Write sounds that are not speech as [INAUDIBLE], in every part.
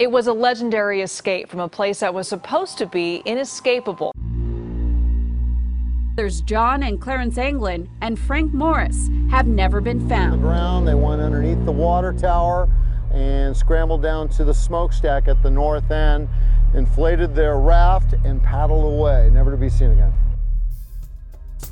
It was a legendary escape from a place that was supposed to be inescapable. There's John and Clarence Anglin and Frank Morris have never been found. The ground. They went underneath the water tower and scrambled down to the smokestack at the north end, inflated their raft, and paddled away, never to be seen again.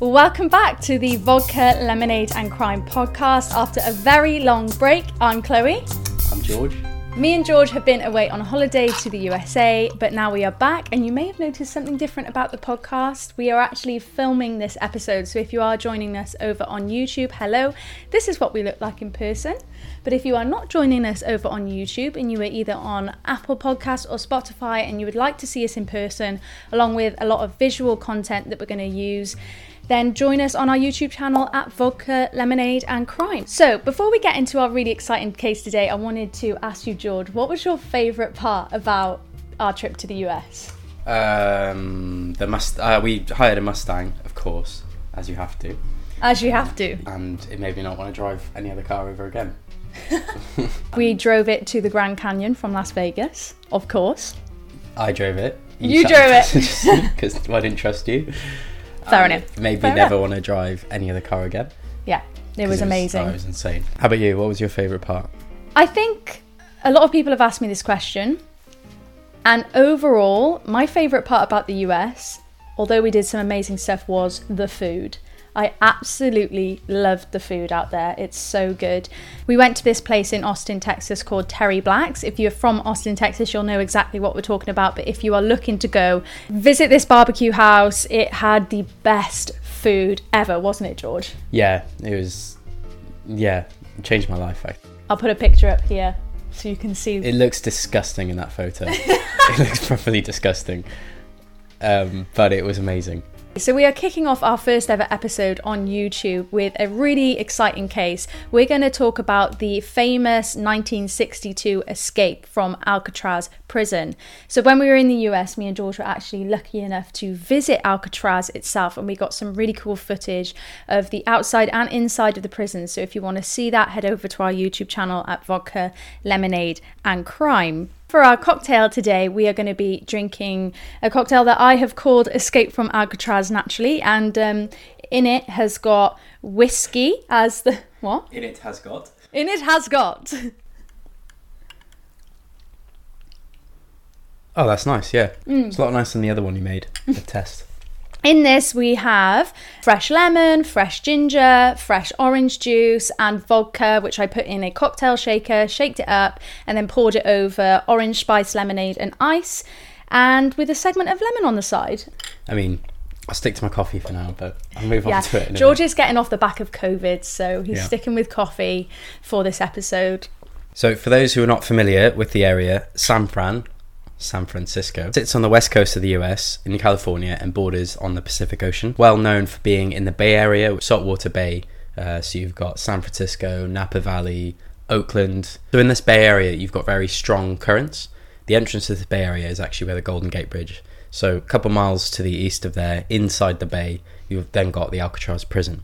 Welcome back to the Vodka, Lemonade and Crime podcast. After a very long break, I'm Chloe. I'm George. Me and George have been away on holiday to the USA, but now we are back, and you may have noticed something different about the podcast. We are actually filming this episode, so if you are joining us over on YouTube, hello, this is what we look like in person. But if you are not joining us over on YouTube and you are either on Apple Podcasts or Spotify and you would like to see us in person, along with a lot of visual content that we're going to use, then join us on our YouTube channel at Vodka, Lemonade and Crime. So, before we get into our really exciting case today, I wanted to ask you, George, what was your favourite part about our trip to the US? Um, the must. Uh, we hired a Mustang, of course, as you have to, As you have to. and it made me not want to drive any other car ever again. [LAUGHS] We drove it to the Grand Canyon from Las Vegas, of course. I drove it. You drove it [LAUGHS] because I didn't trust you. Fair And enough. Maybe Fair never enough. want to drive any other car again. Yeah, it was amazing. oh, it was insane. How about you? What was your favourite part? I think a lot of people have asked me this question, and overall, my favourite part about the US, although we did some amazing stuff, was the food. I absolutely loved the food out there. It's so good. We went to this place in Austin, Texas called Terry Black's. If you're from Austin, Texas, you'll know exactly what we're talking about. But if you are looking to go, visit this barbecue house. It had the best food ever, wasn't it, George? Yeah, it was. Yeah, it changed my life. I, I'll put a picture up here so you can see. it looks disgusting in that photo. [LAUGHS] it looks properly disgusting. Um, but it was amazing. So, we are kicking off our first ever episode on YouTube with a really exciting case. We're going to talk about the famous 1962 escape from Alcatraz prison. So, when we were in the US, me and George were actually lucky enough to visit Alcatraz itself, and we got some really cool footage of the outside and inside of the prison. So, if you want to see that, head over to our YouTube channel at Vodka, Lemonade, and Crime. For our cocktail today, we are going to be drinking a cocktail that I have called Escape from Alcatraz naturally, and um, in it has got whiskey as the what? In it has got. In it has got Oh, that's nice. Yeah, Mm. it's a lot nicer than the other one you made. The test. In this, we have fresh lemon, fresh ginger, fresh orange juice, and vodka, which I put in a cocktail shaker, shaked it up, and then poured it over orange spice lemonade and ice, and with a segment of lemon on the side. I mean, I'll stick to my coffee for now, but I'll move Yeah, on to it. George is getting off the back of COVID, so he's Yeah. sticking with coffee for this episode. So, for those who are not familiar with the area, San Fran, San Francisco, sits on the west coast of the US in California and borders on the Pacific Ocean. Well known for being in the Bay Area, Saltwater Bay. Uh, so, you've got San Francisco, Napa Valley, Oakland. So, in this Bay Area, you've got very strong currents. The entrance to the Bay Area is actually where the Golden Gate Bridge. So, a couple miles to the east of there, inside the bay, you've then got the Alcatraz prison.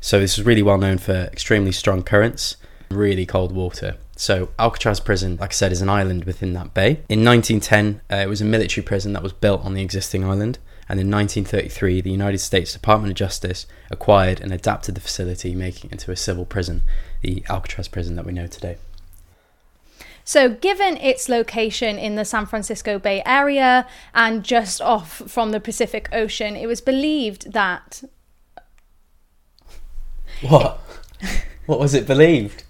So this is really well known for extremely strong currents, really cold water. So Alcatraz prison, like I said, is an island within that bay. In 1910, uh, it was a military prison that was built on the existing island. And in 1933, the United States Department of Justice acquired and adapted the facility, making it into a civil prison, the Alcatraz prison that we know today. So, given its location in the San Francisco Bay Area and just off from the Pacific Ocean, it was believed that What? what was it believed?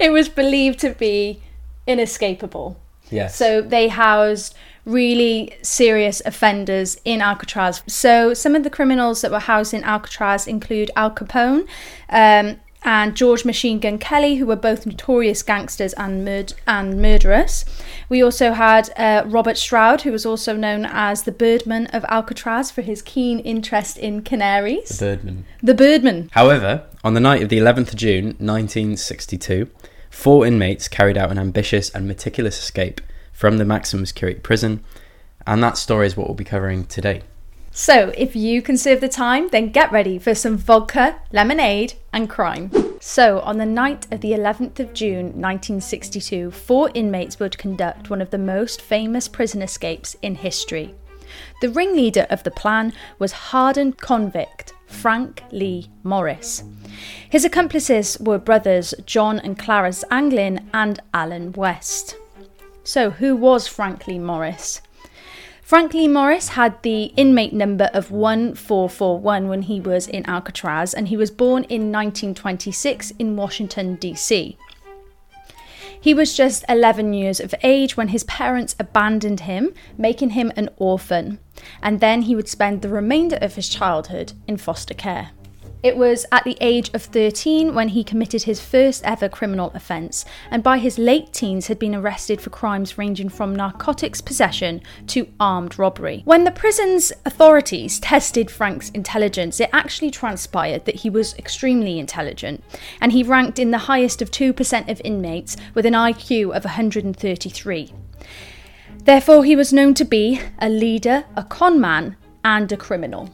[LAUGHS] it was believed to be inescapable. Yes. So they housed really serious offenders in Alcatraz. So some of the criminals that were housed in Alcatraz include Al Capone um, and George Machine Gun Kelly, who were both notorious gangsters and, murd- and murderers. We also had uh, Robert Stroud, who was also known as the Birdman of Alcatraz for his keen interest in canaries. The Birdman. The Birdman. However, on the night of the 11th of June 1962, four inmates carried out an ambitious and meticulous escape from the security prison, and that story is what we'll be covering today. So, if you can serve the time, then get ready for some vodka, lemonade, and crime. So, on the night of the 11th of June 1962, four inmates would conduct one of the most famous prison escapes in history. The ringleader of the plan was hardened convict Frank Lee Morris. His accomplices were brothers John and Clarence Anglin and Alan West. So, who was Frank Lee Morris? Frank Lee Morris had the inmate number of 1441 when he was in Alcatraz, and he was born in 1926 in Washington, D.C. He was just 11 years of age when his parents abandoned him, making him an orphan, and then he would spend the remainder of his childhood in foster care. It was at the age of 13 when he committed his first ever criminal offence, and by his late teens had been arrested for crimes ranging from narcotics possession to armed robbery. When the prison's authorities tested Frank's intelligence, it actually transpired that he was extremely intelligent, and he ranked in the highest of 2% of inmates with an IQ of 133. Therefore, he was known to be a leader, a con man, and a criminal.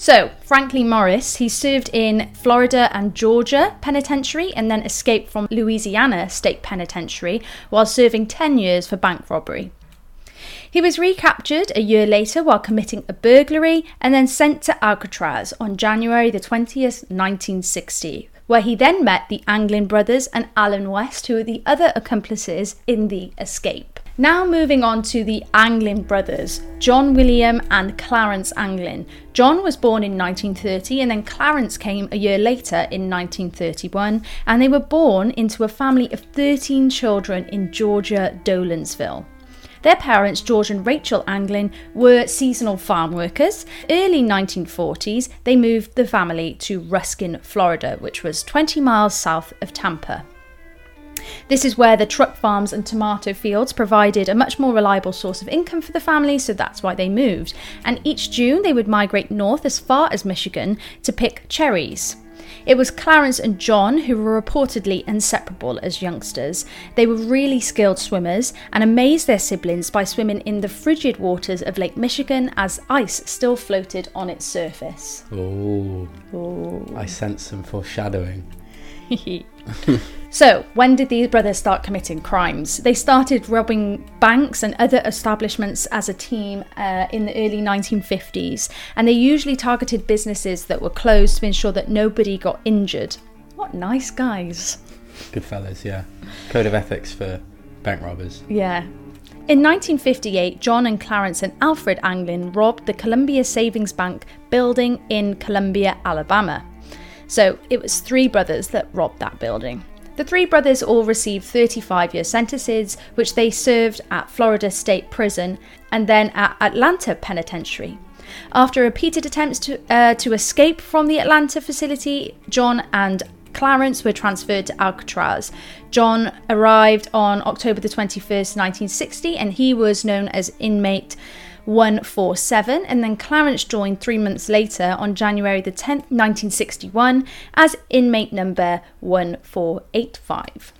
So, Frank Lee Morris, he served in Florida and Georgia penitentiary and then escaped from Louisiana State Penitentiary while serving 10 years for bank robbery. He was recaptured a year later while committing a burglary and then sent to Alcatraz on January the 20th, 1960, where he then met the Anglin brothers and Alan West, who were the other accomplices in the escape. Now moving on to the Anglin brothers, John William and Clarence Anglin. John was born in 1930 and then Clarence came a year later in 1931 and they were born into a family of 13 children in Georgia, Dolansville. Their parents, George and Rachel Anglin, were seasonal farm workers. Early 1940s, they moved the family to Ruskin, Florida, which was 20 miles south of Tampa. This is where the truck farms and tomato fields provided a much more reliable source of income for the family, so that's why they moved. And each June they would migrate north as far as Michigan to pick cherries. It was Clarence and John who were reportedly inseparable as youngsters. They were really skilled swimmers and amazed their siblings by swimming in the frigid waters of Lake Michigan as ice still floated on its surface. Oh, oh. I sense some foreshadowing. [LAUGHS] so, when did these brothers start committing crimes? They started robbing banks and other establishments as a team uh, in the early 1950s, and they usually targeted businesses that were closed to ensure that nobody got injured. What nice guys. Good fellas, yeah. Code of ethics for bank robbers. Yeah. In 1958, John and Clarence and Alfred Anglin robbed the Columbia Savings Bank building in Columbia, Alabama. So it was three brothers that robbed that building. The three brothers all received 35 year sentences, which they served at Florida State Prison and then at Atlanta Penitentiary. After repeated attempts to, uh, to escape from the Atlanta facility, John and Clarence were transferred to Alcatraz. John arrived on October the 21st, 1960, and he was known as inmate 147, and then Clarence joined three months later on January the 10th, 1961, as inmate number 1485.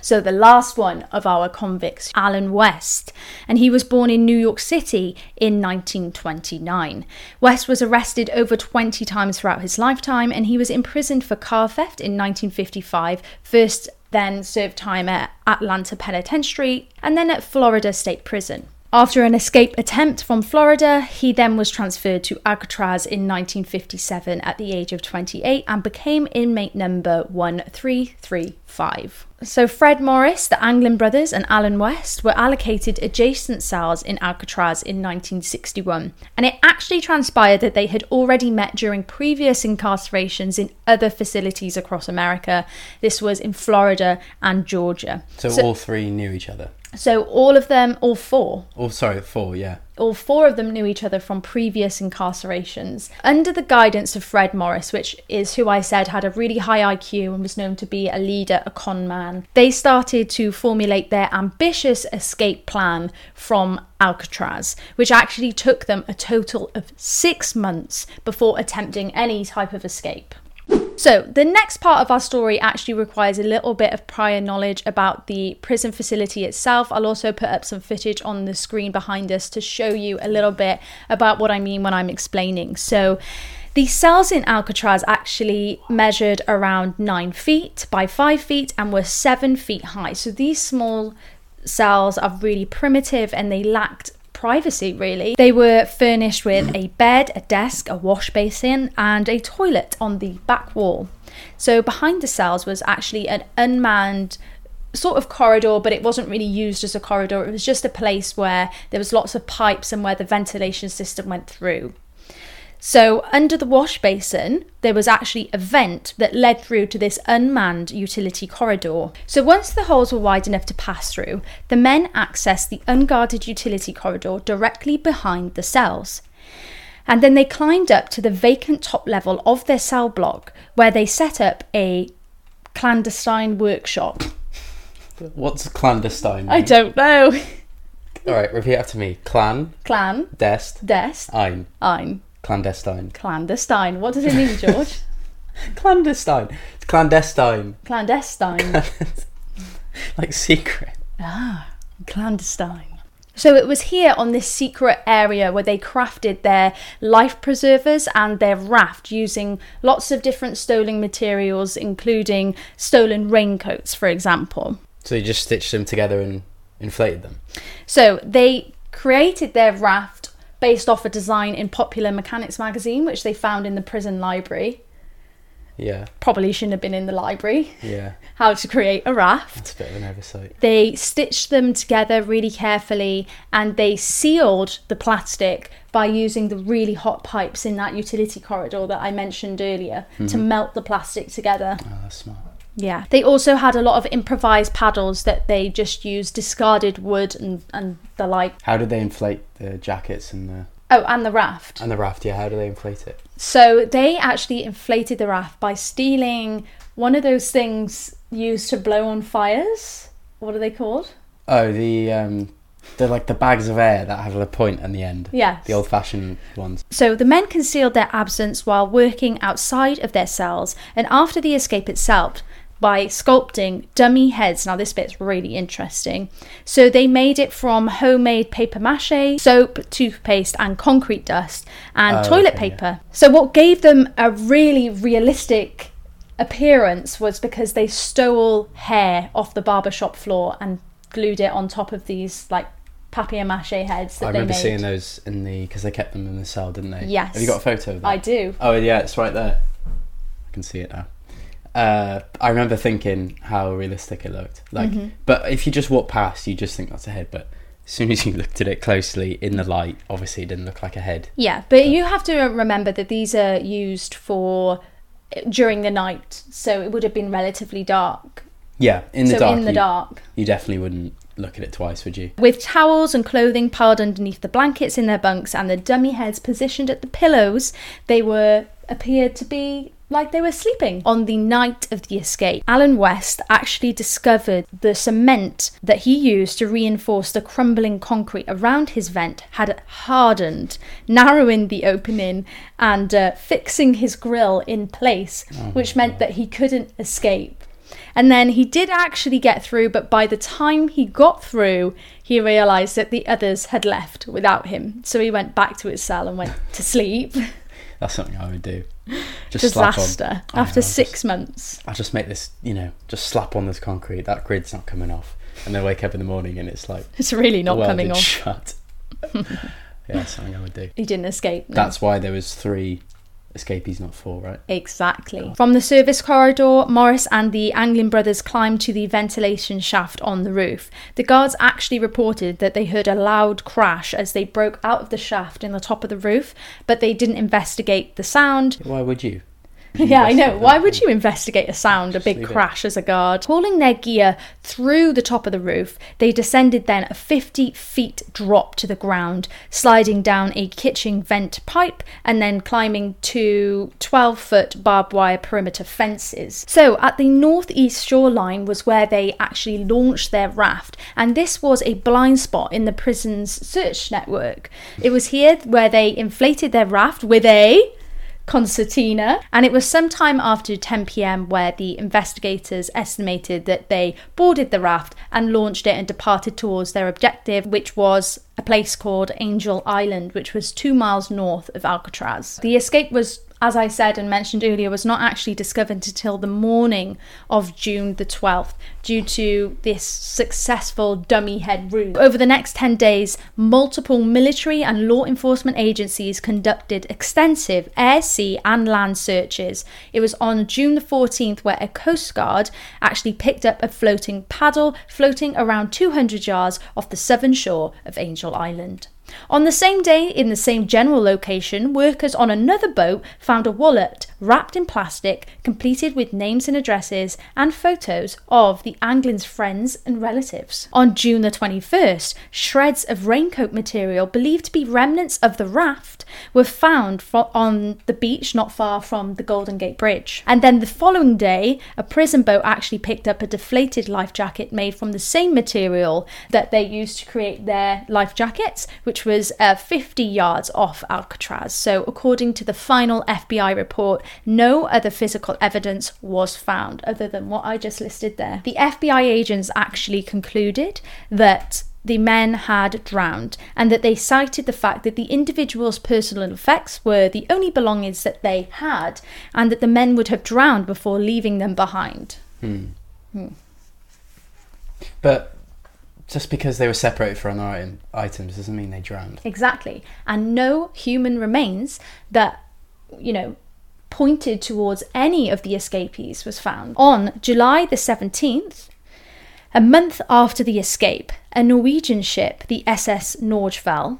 So, the last one of our convicts, Alan West, and he was born in New York City in 1929. West was arrested over 20 times throughout his lifetime and he was imprisoned for car theft in 1955, first then served time at Atlanta Penitentiary and then at Florida State Prison. After an escape attempt from Florida, he then was transferred to Alcatraz in 1957 at the age of 28 and became inmate number 1335. So, Fred Morris, the Anglin brothers, and Alan West were allocated adjacent cells in Alcatraz in 1961, and it actually transpired that they had already met during previous incarcerations in other facilities across America. This was in Florida and Georgia. So, so all three knew each other? So all of them, all four. Oh, sorry, four, yeah. All four of them knew each other from previous incarcerations. Under the guidance of Fred Morris, which is who I said had a really high IQ and was known to be a leader, a con man, they started to formulate their ambitious escape plan from Alcatraz, which actually took them a total of six months before attempting any type of escape. So, the next part of our story actually requires a little bit of prior knowledge about the prison facility itself. I'll also put up some footage on the screen behind us to show you a little bit about what I mean when I'm explaining. So, the cells in Alcatraz actually measured around nine feet by five feet and were seven feet high. So, these small cells are really primitive and they lacked privacy, really. They were furnished with a bed, a desk, a wash basin, and a toilet on the back wall. So behind the cells was actually an unmanned sort of corridor, but it wasn't really used as a corridor. It was just a place where there was lots of pipes and where the ventilation system went through. So, under the wash basin, there was actually a vent that led through to this unmanned utility corridor. So, once the holes were wide enough to pass through, the men accessed the unguarded utility corridor directly behind the cells. And then they climbed up to the vacant top level of their cell block where they set up a clandestine workshop. What's clandestine? I don't know. [LAUGHS] All right, repeat after me. Clan, Clan, dest, dest, ein, ein, clandestine. clandestine. What does it mean, [LAUGHS] George? Clandestine. It's clandestine. Clandestine. [LAUGHS] like secret. Ah, clandestine. So it was here on this secret area where they crafted their life preservers and their raft using lots of different stolen materials, including stolen raincoats, for example. So you just stitched them together and inflated them. So they created their raft based off a design in Popular Mechanics magazine, which they found in the prison library. Yeah, Probably shouldn't have been in the library. yeah. [LAUGHS] How to create a raft. It's a bit of an oversight. They stitched them together really carefully and they sealed the plastic by using the really hot pipes in that utility corridor that I mentioned earlier to mm-hmm. melt the plastic together. Oh, that's smart. Yeah. They also had a lot of improvised paddles that they just used discarded wood and, and the like. How did they inflate the jackets and the Oh, and the raft. and the raft? Yeah, how do they inflate it? So they actually inflated the raft by stealing one of those things used to blow on fires. What are they called? Oh, the um, they're like the bags of air that have a point on the end. Yes. The old-fashioned ones. So the men concealed their absence while working outside of their cells and after the escape itself by sculpting dummy heads. Now, this bit's really interesting. So, they made it from homemade paper mache, soap, toothpaste, and concrete dust, and Oh, toilet okay, yeah. paper. So, what gave them a really realistic appearance was because they stole hair off the barbershop floor and glued it on top of these, like, papier mache heads that I remember made. seeing those in the because they kept them in the cell, didn't they? Yes. Have you got a photo of that? I do. Oh yeah, it's right there. I can see it now. Uh, I remember thinking how realistic it looked. Like, Mm-hmm. but if you just walk past, you just think that's a head. But as soon [LAUGHS] as you looked at it closely in the light, obviously it didn't look like a head. Yeah, but you have to remember that these are used for during the night, so it would have been relatively dark. Yeah, in the so dark. in the you, dark, you definitely wouldn't look at it twice, would you? with towels and clothing piled underneath the blankets in their bunks and the dummy heads positioned at the pillows, they were appeared to be like they were sleeping. On the night of the escape, Alan West actually discovered the cement that he used to reinforce the crumbling concrete around his vent had hardened, narrowing the opening and uh, fixing his grill in place, which meant that he couldn't escape. And then he did actually get through, but by the time he got through, he realised that the others had left without him. So he went back to his cell and went to sleep. [LAUGHS] That's something I would do. Just slap on. Disaster. Know, After six just- months. I'll just make this, you know, just slap on this concrete. That grid's not coming off, and then wake up in the morning and it's like It's really not coming off. shut. [LAUGHS] yeah, something I would do. He didn't escape. no. That's why there was three escapees, not for, right? Exactly. From the service corridor, Morris and the Anglin brothers climbed to the ventilation shaft on the roof. The guards actually reported that they heard a loud crash as they broke out of the shaft in the top of the roof, but they didn't investigate the sound. Why would you? Yeah, I know. Why would you investigate a sound, a big leave it. crash as a guard? Hauling their gear through the top of the roof, they descended then a 50 feet drop to the ground, sliding down a kitchen vent pipe and then climbing to 12 foot barbed wire perimeter fences. So at the northeast shoreline was where they actually launched their raft, and this was a blind spot in the prison's search network. It was here where they inflated their raft with a concertina. And it was sometime after 10 pm where the investigators estimated that they boarded the raft and launched it and departed towards their objective, which was a place called Angel Island, which was two miles north of Alcatraz. The escape was as I said and mentioned earlier, was not actually discovered until the morning of June the 12th due to this successful dummy head route. Over the next 10 days, multiple military and law enforcement agencies conducted extensive air, sea, and land searches. It was on June the 14th where a Coast Guard actually picked up a floating paddle floating around 200 yards off the southern shore of Angel Island. On the same day, in the same general location, workers on another boat found a wallet wrapped in plastic, completed with names and addresses and photos of the Anglin's friends and relatives. On June the 21st, shreds of raincoat material believed to be remnants of the raft were found on the beach not far from the Golden Gate Bridge. And then the following day, a prison boat actually picked up a deflated life jacket made from the same material that they used to create their life jackets, which was uh, 50 yards off Alcatraz. So, according to the final FBI report, no other physical evidence was found other than what I just listed there. The FBI agents actually concluded that the men had drowned and that they cited the fact that the individual's personal effects were the only belongings that they had and that the men would have drowned before leaving them behind. Hmm. Hmm. But just because they were separated from other items doesn't mean they drowned. Exactly. And no human remains that, you know, pointed towards any of the escapees was found. On July the 17th, a month after the escape, a Norwegian ship, the SS Norefjell,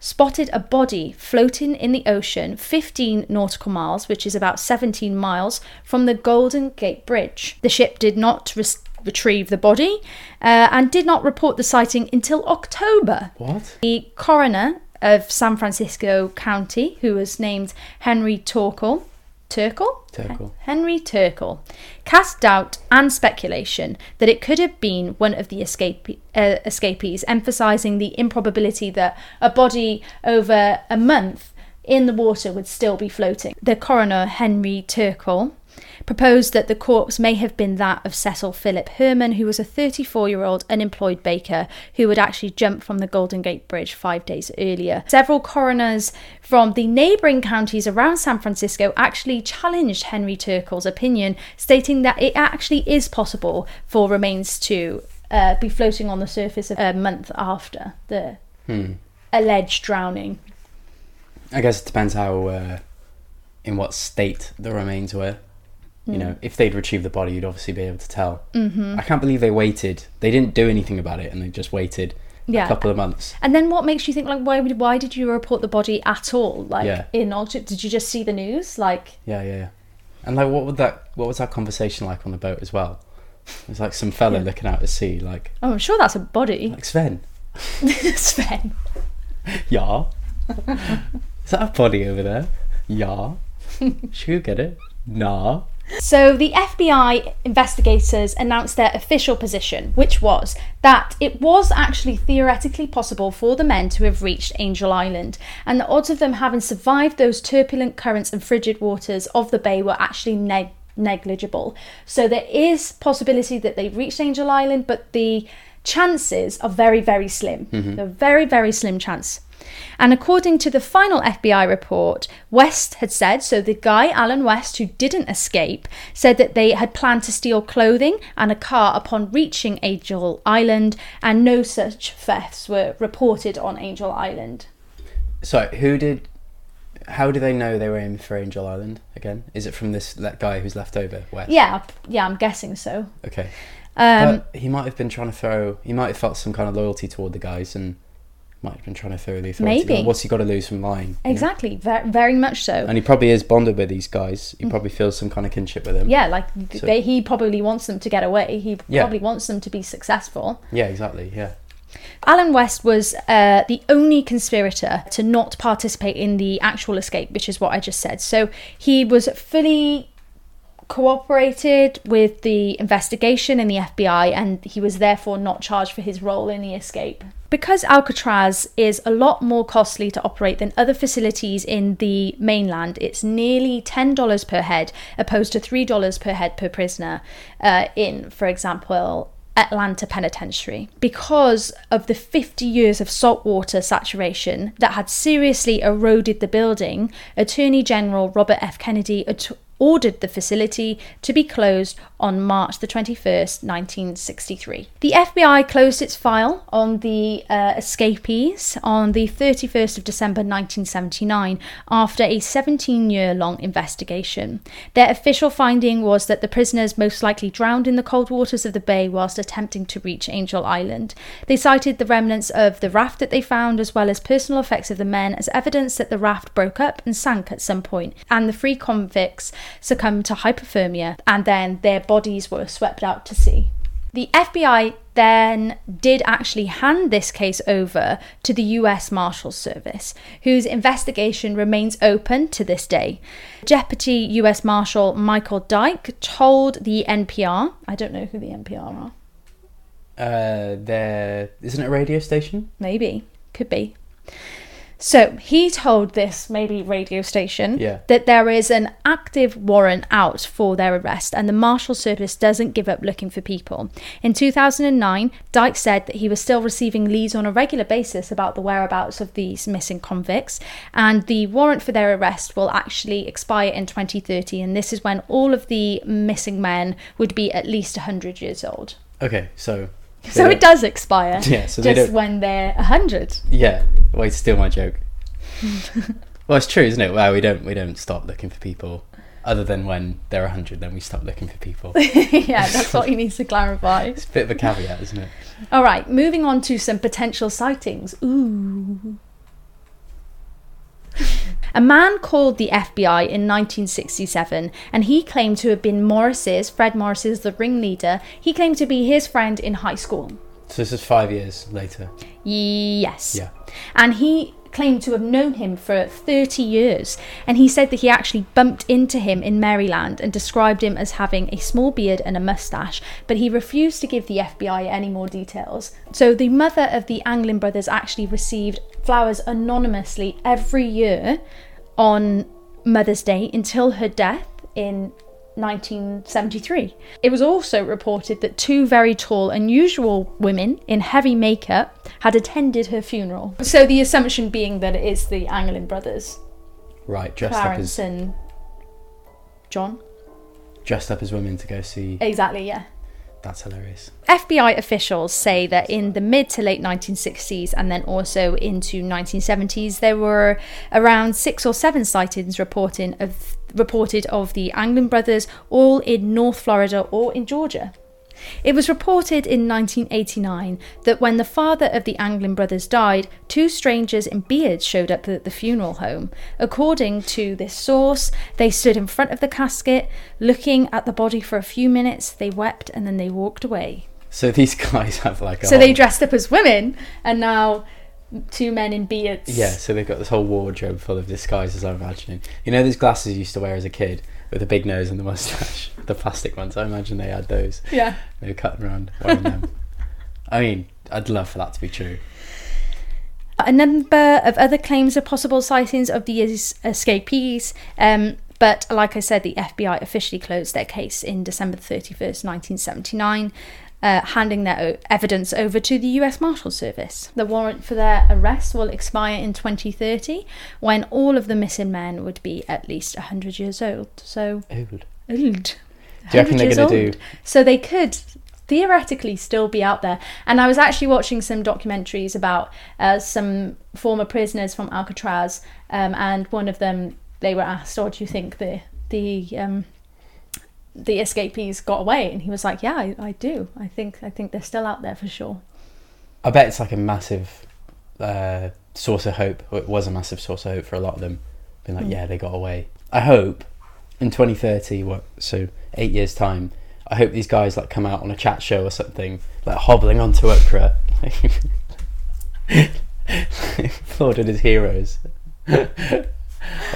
spotted a body floating in the ocean 15 nautical miles, which is about 17 miles, from the Golden Gate Bridge. The ship did not res- retrieve the body uh, and did not report the sighting until October. What? The coroner of San Francisco County, who was named Henry Torkel, Turkel? Turkel. Henry Turkel cast doubt and speculation that it could have been one of the escape, uh, escapees, emphasizing the improbability that a body over a month in the water would still be floating. The coroner, Henry Turkel, proposed that the corpse may have been that of Cecil Philip Herman, who was a 34 year old unemployed baker who had actually jumped from the Golden Gate Bridge five days earlier. Several coroners from the neighbouring counties around San Francisco actually challenged Henry Turkel's opinion, stating that it actually is possible for remains to uh, be floating on the surface a month after the hmm. alleged drowning. I guess it depends how, uh, in what state the remains were. You know, if they'd retrieved the body, you'd obviously be able to tell. Mm-hmm. I can't believe they waited. They didn't do anything about it, and they just waited Yeah. a couple of months. And then what makes you think like why would why did you report the body at all? Like Yeah. in Ogden, did you just see the news? Like Yeah, yeah, yeah. And like, what would that? What was that conversation like on the boat as well? It was like some fella Yeah. looking out to sea, like, oh, I'm sure that's a body. [LAUGHS] like Sven. [LAUGHS] Sven. [LAUGHS] Yeah. Is that a body over there? Yeah. Should we get it? Nah. So the FBI investigators announced their official position, which was that it was actually theoretically possible for the men to have reached Angel Island, and the odds of them having survived those turbulent currents and frigid waters of the bay were actually neg- negligible. So there is possibility that they reached Angel Island, but the chances are very, very slim. Mm-hmm. A very, very slim chance. And according to the final FBI report, West had said so the guy, Alan West, who didn't escape, said that they had planned to steal clothing and a car upon reaching Angel Island, and no such thefts were reported on Angel Island. So, who did? How do they know they were aiming for Angel Island again? Is it from this that guy who's left over, West? Yeah, yeah, I'm guessing so. Okay. Um, but he might have been trying to throw. He might have felt some kind of loyalty toward the guys, and might have been trying to throw the authority. Maybe. Like, what's he got to lose from lying? exactly, very, very much so. And he probably is bonded with these guys. He probably feels some kind of kinship with them. yeah, like So- they, he probably wants them to get away. He Yeah. probably wants them to be successful. Yeah, exactly. Yeah. Alan West was uh, the only conspirator to not participate in the actual escape, which is what I just said. So he was fully cooperated with the investigation in the FBI and he was therefore not charged for his role in the escape. Because Alcatraz is a lot more costly to operate than other facilities in the mainland, it's nearly $10 per head opposed to $3 per head per prisoner uh, in, for example, Atlanta Penitentiary because of the 50 years of saltwater saturation that had seriously eroded the building. Attorney General Robert F. Kennedy ordered the facility to be closed on March the 21st, 1963. The FBI closed its file on the uh, escapees on the 31st of December 1979 after a 17 year long investigation. Their official finding was that the prisoners most likely drowned in the cold waters of the bay whilst attempting to reach Angel Island. They cited the remnants of the raft that they found as well as personal effects of the men as evidence that the raft broke up and sank at some point, and the three convicts succumbed to hypothermia and then their bodies were swept out to sea. The FBI then did actually hand this case over to the US Marshals Service, whose investigation remains open to this day. Deputy US Marshal Michael Dyke told the NPR, I don't know who the NPR are, Uh, there isn't it a radio station? maybe, could be. So he told this maybe radio station Yeah. that there is an active warrant out for their arrest and the Marshal Service doesn't give up looking for people. In 2009, Dyke said that he was still receiving leads on a regular basis about the whereabouts of these missing convicts and the warrant for their arrest will actually expire in 2030 and this is when all of the missing men would be at least 100 years old. Okay, so. So it does expire [LAUGHS] Yeah, so they just don't- when they're 100. Yeah, way to steal my joke. [LAUGHS] well, it's true, isn't it? Well, we don't we don't stop looking for people, other than when they're hundred. Then we stop looking for people. it's [LAUGHS] yeah, that's what he needs to clarify. It's a bit of a caveat, isn't it? All right, moving on to some potential sightings. Ooh. A man called the FBI in 1967 and he claimed to have been Morris's, Fred Morris's, the ringleader. He claimed to be his friend in high school. So this is five years later. Yes. Yeah. And he claimed to have known him for 30 years. And he said that he actually bumped into him in Maryland and described him as having a small beard and a mustache, but he refused to give the FBI any more details. So the mother of the Anglin brothers actually received flowers anonymously every year on Mother's Day until her death in 1973. It was also reported that two very tall, unusual women in heavy makeup had attended her funeral. So the assumption being that it is the Anglin brothers, Right, dressed up Clarence as and John. dressed up as women to go see. Exactly, yeah. That's hilarious. FBI officials say that in the mid to late 1960s and then also into 1970s, there were around six or seven sightings reporting of reported of the Anglin brothers, all in North Florida or in Georgia. It was reported in 1989 that when the father of the Anglin brothers died, two strangers in beards showed up at the funeral home. According to this source, they stood in front of the casket, looking at the body for a few minutes, they wept, and then they walked away. So these guys have like a So they dressed up as women, and now two men in beards. Yeah, so they've got this whole wardrobe full of disguises. I'm imagining. You know those glasses you used to wear as a kid with the big nose and the mustache, [LAUGHS] the plastic ones. I imagine they had those. Yeah. They were cutting around wearing them. [LAUGHS] I mean, I'd love for that to be true. a number of other claims of possible sightings of the escapees. Um, but like I said, the FBI officially closed their case in December 31st, 1979, uh, handing their o- evidence over to the US Marshal Service. The warrant for their arrest will expire in 2030 when all of the missing men would be at least 100 years old. So, Old. old. Do you reckon 100 they're going to do? So they could theoretically still be out there. And I was actually watching some documentaries about uh, some former prisoners from Alcatraz, um, and one of them they were asked, "Oh, do you think the the um, the escapees got away?" And he was like, "Yeah, I, I do. I think I think they're still out there for sure." I bet it's like a massive uh, source of hope. Or it was a massive source of hope for a lot of them. Being like, Mm. yeah, they got away. I hope in 2030, what so eight years time. I hope these guys like come out on a chat show or something, like hobbling onto Oprah, applauded [LAUGHS] as heroes. [LAUGHS]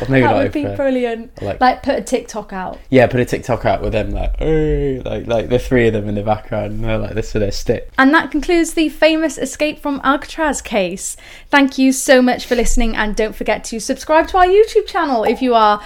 That would be Oprah. brilliant. Like- Like, put a TikTok out. Yeah, put a TikTok out with them like, hey, like like the three of them in the background. And they're like this for their stick. And that concludes the famous Escape from Alcatraz case. Thank you so much for listening, and don't forget to subscribe to our YouTube channel if you are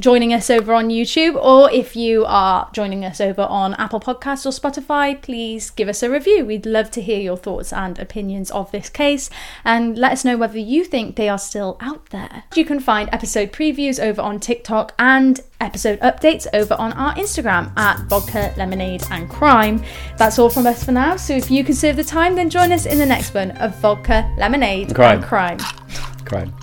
joining us over on YouTube, or if you are joining us over on Apple Podcasts or Spotify, please give us a review. We'd love to hear your thoughts and opinions of this case, and let us know whether you think they are still out there. You can find episode previews over on TikTok and episode updates over on our Instagram at vodka, lemonade, and crime. That's all from us for now. So if you can serve the time, then join us in the next one of vodka, lemonade, Crime. and crime. Crime.